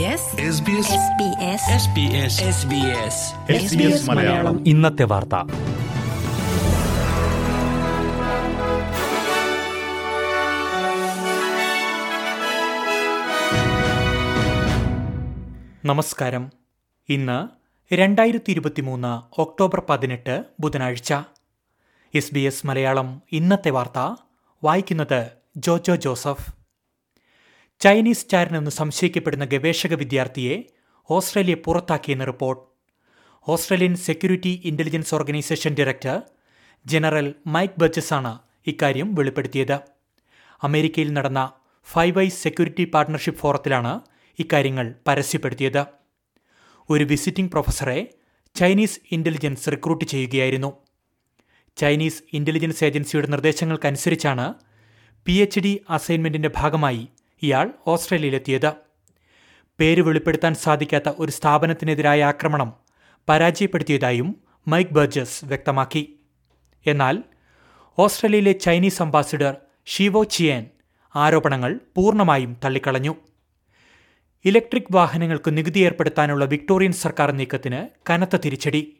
SBS SBS SBS Malayalam. ഇന്നത്തെ വാർത്ത. നമസ്കാരം. ഇന്ന് രണ്ടായിരത്തി ഇരുപത്തിമൂന്ന് ഒക്ടോബർ പതിനെട്ട് ബുധനാഴ്ച. എസ് ബി എസ് മലയാളം ഇന്നത്തെ വാർത്ത വായിക്കുന്നത് ജോജോ ജോസഫ്. ചൈനീസ് ചാരനെന്ന് സംശയിക്കപ്പെടുന്ന ഗവേഷക വിദ്യാർത്ഥിയെ Australia പുറത്താക്കിയെന്ന് report. Australian security intelligence organisation director general Mike ബജസാണ് ഇക്കാര്യം വെളിപ്പെടുത്തിയത്. അമേരിക്കയിൽ നടന്ന ഫൈവ് ഐസ് സെക്യൂരിറ്റി പാർട്ണർഷിപ്പ് ഫോറത്തിലാണ് ഇക്കാര്യങ്ങൾ പരസ്യപ്പെടുത്തിയത്. ഒരു വിസിറ്റിംഗ് പ്രൊഫസറെ ചൈനീസ് ഇന്റലിജൻസ് റിക്രൂട്ട് ചെയ്യുകയായിരുന്നു. ചൈനീസ് ഇന്റലിജൻസ് ഏജൻസിയുടെ നിർദ്ദേശങ്ങൾക്കനുസരിച്ചാണ് പി എച്ച് ഡി അസൈൻമെന്റിന്റെ ഭാഗമായി ഇയാൾ ഓസ്ട്രേലിയയിലെത്തിയത്. പേര് വെളിപ്പെടുത്താൻ സാധിക്കാത്ത ഒരു സ്ഥാപനത്തിനെതിരായ ആക്രമണം പരാജയപ്പെടുത്തിയതായും മൈക്ക് ബർജസ് വ്യക്തമാക്കി. എന്നാൽ ഓസ്ട്രേലിയയിലെ ചൈനീസ് അംബാസിഡർ ഷിവോ ചിയൻ ആരോപണങ്ങൾ പൂർണമായും തള്ളിക്കളഞ്ഞു. ഇലക്ട്രിക് വാഹനങ്ങൾക്ക് നികുതി ഏർപ്പെടുത്താനുള്ള വിക്ടോറിയൻ സർക്കാർ നീക്കത്തിന് കനത്ത തിരിച്ചടി.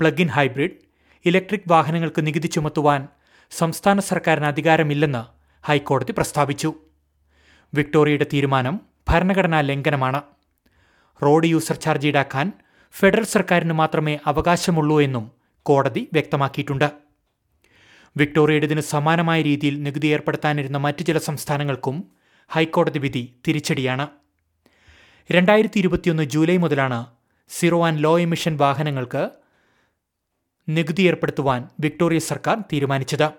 പ്ലഗ് ഇൻ ഹൈബ്രിഡ് ഇലക്ട്രിക് വാഹനങ്ങൾക്ക് നികുതി ചുമത്തുവാൻ സംസ്ഥാന സർക്കാരിന് അധികാരമില്ലെന്ന് ഹൈക്കോടതി പ്രസ്താവിച്ചു. വിക്ടോറിയയുടെ തീരുമാനം ഭരണഘടനാ ലംഘനമാണ്. റോഡ് യൂസർ ചാർജ് ഈടാക്കാൻ ഫെഡറൽ സർക്കാരിന് മാത്രമേ അവകാശമുള്ളൂ എന്നും കോടതി വ്യക്തമാക്കിയിട്ടുണ്ട്. വിക്ടോറിയയുടേതിന് സമാനമായ രീതിയിൽ നികുതി ഏർപ്പെടുത്താനിരുന്ന മറ്റു ചില സംസ്ഥാനങ്ങൾക്കും ഹൈക്കോടതി വിധി തിരിച്ചടിയാണ്. രണ്ടായിരത്തി ഇരുപത്തിയൊന്ന് ജൂലൈ മുതലാണ് സീറോ ആൻഡ് ലോ എമിഷൻ വാഹനങ്ങൾക്ക് നികുതി ഏർപ്പെടുത്തുവാൻ വിക്ടോറിയ സർക്കാർ തീരുമാനിച്ചത്.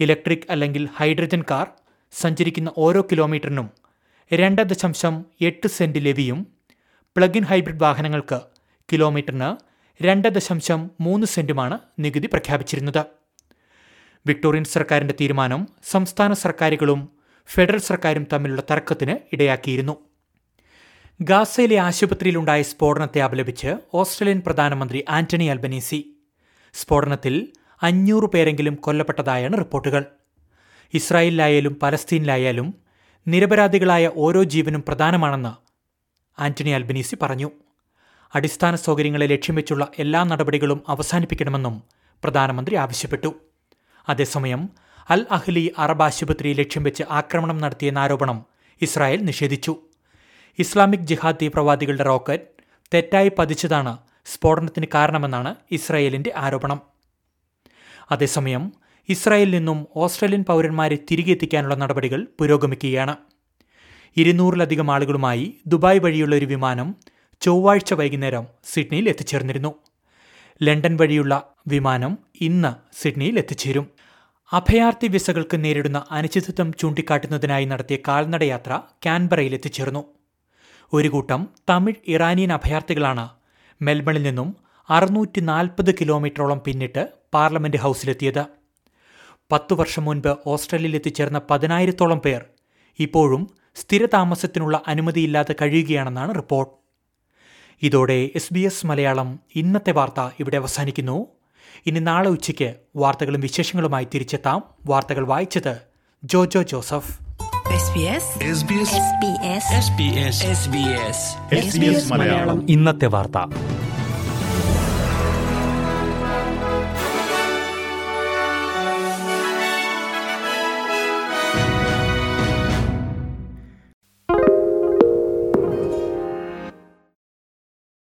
ഇലക്ട്രിക് അല്ലെങ്കിൽ ഹൈഡ്രജൻ കാർ സഞ്ചരിക്കുന്ന ഓരോ കിലോമീറ്ററിനും രണ്ട് ദശാംശം എട്ട് സെന്റ് ലെവിയും പ്ലഗ് ഇൻ ഹൈബ്രിഡ് വാഹനങ്ങൾക്ക് കിലോമീറ്ററിന് രണ്ട് ദശാംശം മൂന്ന് സെന്റുമാണ് നികുതി പ്രഖ്യാപിച്ചിരുന്നത്. വിക്ടോറിയൻ സർക്കാരിന്റെ തീരുമാനം സംസ്ഥാന സർക്കാരുകളും ഫെഡറൽ സർക്കാരും തമ്മിലുള്ള തർക്കത്തിന് ഇടയാക്കിയിരുന്നു. ഗാസയിലെ ആശുപത്രിയിലുണ്ടായ സ്ഫോടനത്തെ അപലപിച്ച് ഓസ്ട്രേലിയൻ പ്രധാനമന്ത്രി ആന്റണി അൽബനീസി. സ്ഫോടനത്തിൽ അഞ്ഞൂറ് പേരെങ്കിലും കൊല്ലപ്പെട്ടതായാണ് റിപ്പോർട്ടുകൾ. ഇസ്രായേലിലായാലും പലസ്തീനിലായാലും നിരപരാധികളായ ഓരോ ജീവനും പ്രധാനമാണെന്ന് ആന്റണി അൽബനീസി പറഞ്ഞു. അടിസ്ഥാന സൗകര്യങ്ങളെ ലക്ഷ്യം വെച്ചുള്ള എല്ലാ നടപടികളും അവസാനിപ്പിക്കണമെന്നും പ്രധാനമന്ത്രി ആവശ്യപ്പെട്ടു. അതേസമയം അൽ അഹ്ലി അറബ് ആശുപത്രി ലക്ഷ്യം വെച്ച് ആക്രമണം നടത്തിയെന്ന ആരോപണം ഇസ്രായേൽ നിഷേധിച്ചു. ഇസ്ലാമിക് ജിഹാദ് തീവ്രവാദികളുടെ റോക്കറ്റ് തെറ്റായി പതിച്ചതാണ് സ്ഫോടനത്തിന് കാരണമെന്നാണ് ഇസ്രായേലിന്റെ ആരോപണം. അതേസമയം ഇസ്രായേലിൽ നിന്നും ഓസ്ട്രേലിയൻ പൗരന്മാരെ തിരികെ എത്തിക്കാനുള്ള നടപടികൾ പുരോഗമിക്കുകയാണ്. ഇരുന്നൂറിലധികം ആളുകളുമായി ദുബായ് വഴിയുള്ള ഒരു വിമാനം ചൊവ്വാഴ്ച വൈകുന്നേരം സിഡ്നിയിൽ എത്തിച്ചേർന്നിരുന്നു. ലണ്ടൻ വഴിയുള്ള വിമാനം ഇന്ന് സിഡ്നിയിൽ എത്തിച്ചേരും. അഭയാർത്ഥി വിസകൾക്ക് നേരിടുന്ന അനിശ്ചിതത്വം ചൂണ്ടിക്കാട്ടുന്നതിനായി നടത്തിയ കാൽനടയാത്ര കാൻബറയിൽ എത്തിച്ചേർന്നു. ഒരു കൂട്ടം തമിഴ് ഇറാനിയൻ അഭയാർത്ഥികളാണ് മെൽബണിൽ നിന്നും അറുന്നൂറ്റി നാൽപ്പത് കിലോമീറ്ററോളം പിന്നിട്ട് പാർലമെന്റ് ഹൌസിലെത്തിയത്. പത്തു വർഷം മുൻപ് ഓസ്ട്രേലിയയിൽ എത്തിച്ചേർന്ന പതിനായിരത്തോളം പേർ ഇപ്പോഴും സ്ഥിരതാമസത്തിനുള്ള അനുമതിയില്ലാതെ കഴിയുകയാണെന്നാണ് റിപ്പോർട്ട്. ഇതോടെ എസ് ബി എസ് മലയാളം ഇന്നത്തെ വാർത്ത ഇവിടെ അവസാനിക്കുന്നു. ഇനി നാളെ ഉച്ചയ്ക്ക് വാർത്തകളും വിശേഷങ്ങളുമായി തിരിച്ചെത്താം. വാർത്തകൾ വായിച്ചത് Jojo Joseph. SBS SBS SBS SBS SBS Malayalam. ഇന്നത്തെ വാർത്ത.